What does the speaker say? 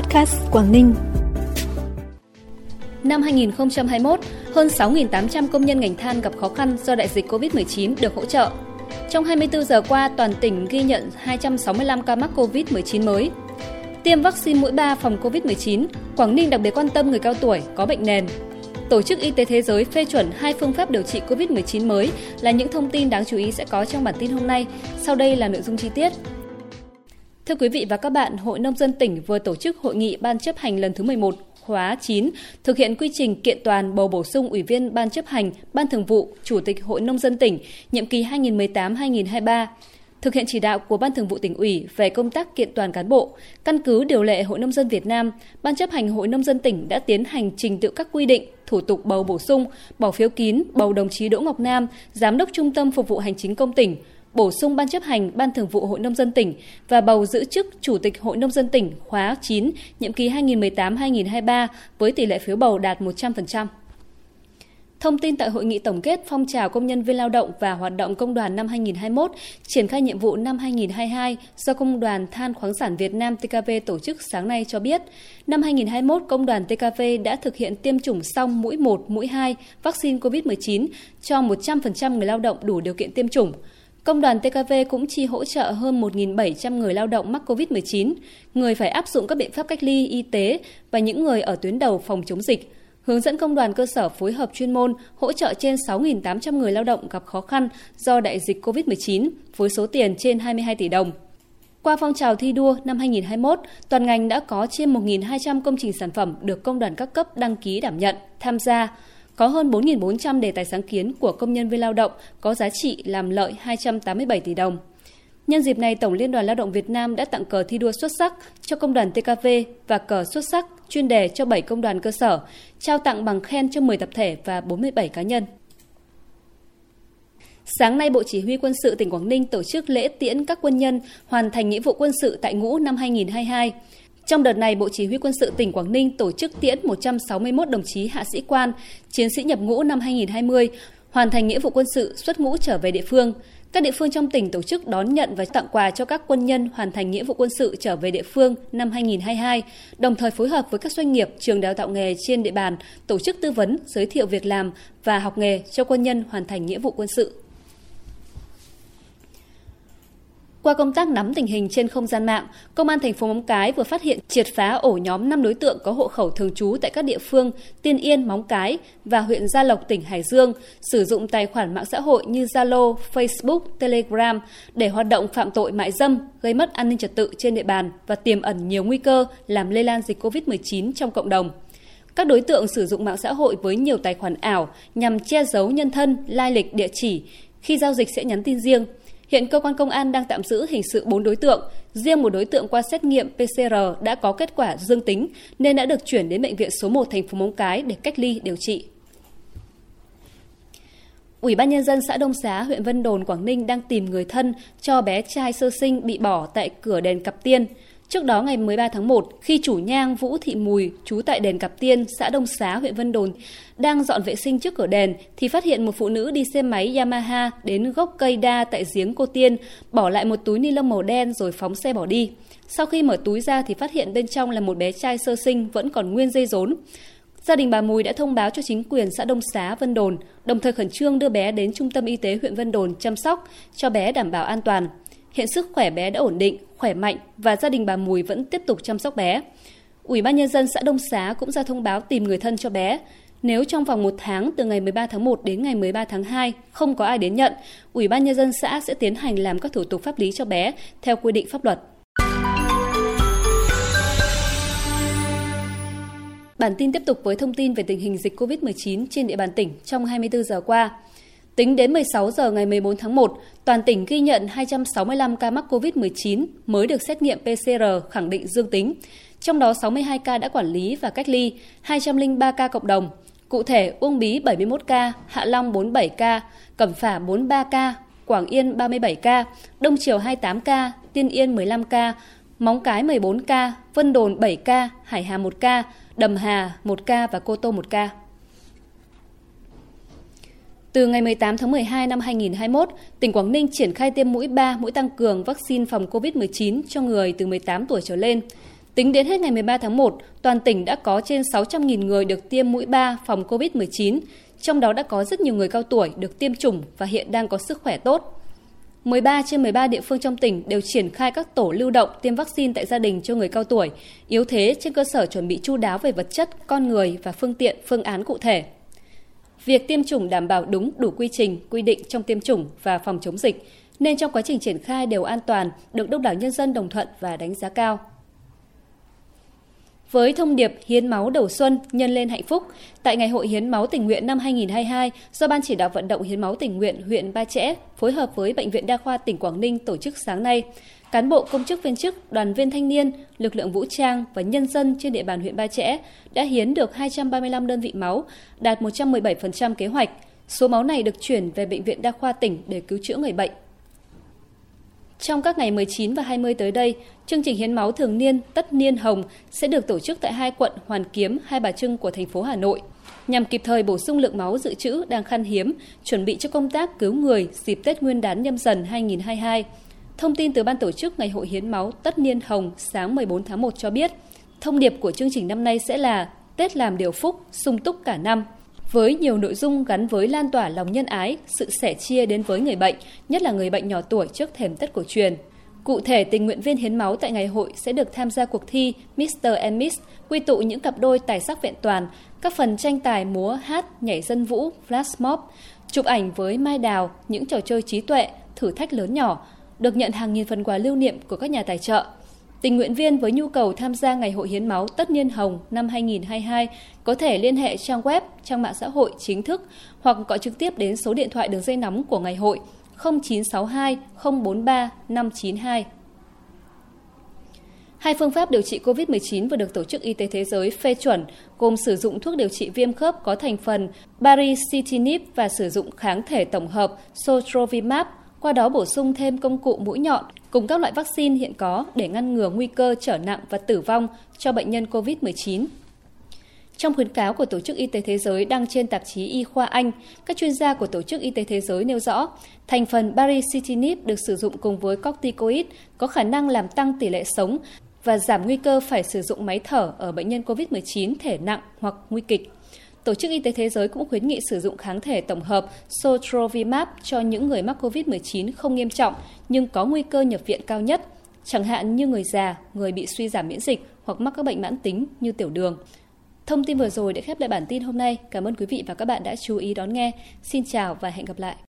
Podcast Quảng Ninh. Năm 2021, hơn 6.800 công nhân ngành than gặp khó khăn do đại dịch COVID-19 được hỗ trợ. Trong 24 giờ qua, toàn tỉnh ghi nhận 265 ca mắc COVID-19 mới. Tiêm vaccine mũi 3 phòng COVID-19, Quảng Ninh đặc biệt quan tâm người cao tuổi có bệnh nền. Tổ chức Y tế Thế giới phê chuẩn hai phương pháp điều trị COVID-19 mới là những thông tin đáng chú ý sẽ có trong bản tin hôm nay. Sau đây là nội dung chi tiết. Thưa quý vị và các bạn, Hội Nông dân tỉnh vừa tổ chức hội nghị Ban chấp hành lần thứ 11 khóa 9 thực hiện quy trình kiện toàn bầu bổ sung Ủy viên Ban chấp hành, Ban thường vụ, Chủ tịch Hội Nông dân tỉnh nhiệm kỳ 2018-2023 thực hiện chỉ đạo của Ban Thường vụ tỉnh ủy về công tác kiện toàn cán bộ, căn cứ điều lệ Hội nông dân Việt Nam, Ban chấp hành Hội nông dân tỉnh đã tiến hành trình tự các quy định, thủ tục bầu bổ sung, bỏ phiếu kín, bầu đồng chí Đỗ Ngọc Nam, Giám đốc Trung tâm Phục vụ Hành chính công tỉnh, bổ sung Ban chấp hành Ban Thường vụ Hội Nông dân tỉnh và bầu giữ chức Chủ tịch Hội Nông dân tỉnh khóa 9, nhiệm kỳ 2018-2023 với tỷ lệ phiếu bầu đạt 100%. Thông tin tại hội nghị tổng kết phong trào công nhân viên lao động và hoạt động công đoàn năm 2021, triển khai nhiệm vụ năm 2022 do Công đoàn Than khoáng sản Việt Nam TKV tổ chức sáng nay cho biết, năm 2021 Công đoàn TKV đã thực hiện tiêm chủng xong mũi 1, mũi 2 vaccine COVID-19 cho 100% người lao động đủ điều kiện tiêm chủng. Công đoàn TKV cũng chi hỗ trợ hơn 1.700 người lao động mắc COVID-19, người phải áp dụng các biện pháp cách ly y tế và những người ở tuyến đầu phòng chống dịch, hướng dẫn công đoàn cơ sở phối hợp chuyên môn hỗ trợ trên 6.800 người lao động gặp khó khăn do đại dịch COVID-19 với số tiền trên 22 tỷ đồng. Qua phong trào thi đua năm 2021, toàn ngành đã có trên 1.200 công trình sản phẩm được công đoàn các cấp đăng ký đảm nhận, tham gia, có hơn 4.400 đề tài sáng kiến của công nhân viên lao động có giá trị làm lợi 287 tỷ đồng. Nhân dịp này, Tổng Liên đoàn Lao động Việt Nam đã tặng cờ thi đua xuất sắc cho công đoàn TKV và cờ xuất sắc chuyên đề cho 7 công đoàn cơ sở, trao tặng bằng khen cho 10 tập thể và 47 cá nhân. Sáng nay, Bộ Chỉ huy Quân sự tỉnh Quảng Ninh tổ chức lễ tiễn các quân nhân hoàn thành nghĩa vụ quân sự tại ngũ năm 2022. Trong đợt này, Bộ Chỉ huy Quân sự tỉnh Quảng Ninh tổ chức tiễn 161 đồng chí hạ sĩ quan, chiến sĩ nhập ngũ năm 2020, hoàn thành nghĩa vụ quân sự xuất ngũ trở về địa phương. Các địa phương trong tỉnh tổ chức đón nhận và tặng quà cho các quân nhân hoàn thành nghĩa vụ quân sự trở về địa phương năm 2022, đồng thời phối hợp với các doanh nghiệp, trường đào tạo nghề trên địa bàn tổ chức tư vấn, giới thiệu việc làm và học nghề cho quân nhân hoàn thành nghĩa vụ quân sự. Qua công tác nắm tình hình trên không gian mạng, Công an thành phố Móng Cái vừa phát hiện triệt phá ổ nhóm 5 đối tượng có hộ khẩu thường trú tại các địa phương Tiên Yên, Móng Cái và huyện Gia Lộc, tỉnh Hải Dương, sử dụng tài khoản mạng xã hội như Zalo, Facebook, Telegram để hoạt động phạm tội mại dâm, gây mất an ninh trật tự trên địa bàn và tiềm ẩn nhiều nguy cơ làm lây lan dịch COVID-19 trong cộng đồng. Các đối tượng sử dụng mạng xã hội với nhiều tài khoản ảo nhằm che giấu nhân thân, lai lịch, địa chỉ, khi giao dịch sẽ nhắn tin riêng, Hiện cơ quan công an đang tạm giữ hình sự 4 đối tượng, riêng một đối tượng qua xét nghiệm PCR đã có kết quả dương tính nên đã được chuyển đến bệnh viện số 1 thành phố Móng Cái để cách ly điều trị. Ủy ban nhân dân xã Đông Xá, huyện Vân Đồn, Quảng Ninh đang tìm người thân cho bé trai sơ sinh bị bỏ tại cửa đền Cặp Tiên. Trước đó ngày 13 tháng 1, khi chủ nhang Vũ Thị Mùi, trú tại đền Cặp Tiên, xã Đông Xá, huyện Vân Đồn, đang dọn vệ sinh trước cửa đền thì phát hiện một phụ nữ đi xe máy Yamaha đến gốc cây đa tại giếng Cô Tiên, bỏ lại một túi ni lông màu đen rồi phóng xe bỏ đi. Sau khi mở túi ra thì phát hiện bên trong là một bé trai sơ sinh vẫn còn nguyên dây rốn. Gia đình bà Mùi đã thông báo cho chính quyền xã Đông Xá, Vân Đồn, đồng thời khẩn trương đưa bé đến trung tâm y tế huyện Vân Đồn chăm sóc cho bé đảm bảo an toàn. Hiện sức khỏe bé đã ổn định, khỏe mạnh và gia đình bà Mùi vẫn tiếp tục chăm sóc bé. Ủy ban nhân dân xã Đông Xá cũng ra thông báo tìm người thân cho bé. Nếu trong vòng một tháng từ ngày 13 tháng 1 đến ngày 13 tháng 2 không có ai đến nhận, Ủy ban nhân dân xã sẽ tiến hành làm các thủ tục pháp lý cho bé theo quy định pháp luật. Bản tin tiếp tục với thông tin về tình hình dịch COVID-19 trên địa bàn tỉnh trong 24 giờ qua. Tính đến 16 giờ ngày 14 tháng 1, toàn tỉnh ghi nhận 265 ca mắc COVID-19 mới được xét nghiệm PCR khẳng định dương tính. Trong đó 62 ca đã quản lý và cách ly, 203 ca cộng đồng. Cụ thể, Uông Bí 71 ca, Hạ Long 47 ca, Cẩm Phả 43 ca, Quảng Yên 37 ca, Đông Triều 28 ca, Tiên Yên 15 ca, Móng Cái 14 ca, Vân Đồn 7 ca, Hải Hà 1 ca, Đầm Hà 1 ca và Cô Tô 1 ca. Từ ngày 18 tháng 12 năm 2021, tỉnh Quảng Ninh triển khai tiêm mũi 3 mũi tăng cường vaccine phòng COVID-19 cho người từ 18 tuổi trở lên. Tính đến hết ngày 13 tháng 1, toàn tỉnh đã có trên 600.000 người được tiêm mũi 3 phòng COVID-19, trong đó đã có rất nhiều người cao tuổi được tiêm chủng và hiện đang có sức khỏe tốt. 13 trên 13 địa phương trong tỉnh đều triển khai các tổ lưu động tiêm vaccine tại gia đình cho người cao tuổi, yếu thế trên cơ sở chuẩn bị chu đáo về vật chất, con người và phương tiện, phương án cụ thể. Việc tiêm chủng đảm bảo đúng đủ quy trình, quy định trong tiêm chủng và phòng chống dịch, nên trong quá trình triển khai đều an toàn, được đông đảo nhân dân đồng thuận và đánh giá cao. Với thông điệp hiến máu đầu xuân nhân lên hạnh phúc, tại Ngày hội hiến máu tình nguyện năm 2022 do Ban chỉ đạo vận động hiến máu tình nguyện huyện Ba Chẽ phối hợp với Bệnh viện Đa khoa tỉnh Quảng Ninh tổ chức sáng nay, cán bộ công chức viên chức, đoàn viên thanh niên, lực lượng vũ trang và nhân dân trên địa bàn huyện Ba Chẽ đã hiến được 235 đơn vị máu, đạt 117% kế hoạch. Số máu này được chuyển về Bệnh viện Đa khoa tỉnh để cứu chữa người bệnh. Trong các ngày 19 và 20 tới đây, chương trình hiến máu thường niên Tất niên Hồng sẽ được tổ chức tại hai quận Hoàn Kiếm, Hai Bà Trưng của thành phố Hà Nội, nhằm kịp thời bổ sung lượng máu dự trữ đang khan hiếm, chuẩn bị cho công tác cứu người dịp Tết Nguyên đán nhâm dần 2022. Thông tin từ Ban tổ chức Ngày hội hiến máu Tất niên Hồng sáng 14 tháng 1 cho biết, thông điệp của chương trình năm nay sẽ là Tết làm điều phúc, sung túc cả năm – với nhiều nội dung gắn với lan tỏa lòng nhân ái, sự sẻ chia đến với người bệnh, nhất là người bệnh nhỏ tuổi trước thềm Tết cổ truyền. Cụ thể, tình nguyện viên hiến máu tại ngày hội sẽ được tham gia cuộc thi Mr. and Miss, quy tụ những cặp đôi tài sắc vẹn toàn, các phần tranh tài múa, hát, nhảy dân vũ, flash mob, chụp ảnh với mai đào, những trò chơi trí tuệ, thử thách lớn nhỏ, được nhận hàng nghìn phần quà lưu niệm của các nhà tài trợ – Tình nguyện viên với nhu cầu tham gia Ngày hội hiến máu Tất niên Hồng năm 2022 có thể liên hệ trang web, trang mạng xã hội chính thức hoặc gọi trực tiếp đến số điện thoại đường dây nóng của ngày hội 0962 043 592. Hai phương pháp điều trị COVID-19 vừa được Tổ chức Y tế Thế giới phê chuẩn, gồm sử dụng thuốc điều trị viêm khớp có thành phần baricitinib và sử dụng kháng thể tổng hợp sotrovimab qua đó bổ sung thêm công cụ mũi nhọn cùng các loại vaccine hiện có để ngăn ngừa nguy cơ trở nặng và tử vong cho bệnh nhân COVID-19. Trong khuyến cáo của Tổ chức Y tế Thế giới đăng trên tạp chí Y khoa Anh, các chuyên gia của Tổ chức Y tế Thế giới nêu rõ, thành phần baricitinib được sử dụng cùng với corticoid có khả năng làm tăng tỷ lệ sống và giảm nguy cơ phải sử dụng máy thở ở bệnh nhân COVID-19 thể nặng hoặc nguy kịch. Tổ chức Y tế Thế giới cũng khuyến nghị sử dụng kháng thể tổng hợp Sotrovimab cho những người mắc COVID-19 không nghiêm trọng nhưng có nguy cơ nhập viện cao nhất, chẳng hạn như người già, người bị suy giảm miễn dịch hoặc mắc các bệnh mãn tính như tiểu đường. Thông tin vừa rồi đã khép lại bản tin hôm nay. Cảm ơn quý vị và các bạn đã chú ý đón nghe. Xin chào và hẹn gặp lại.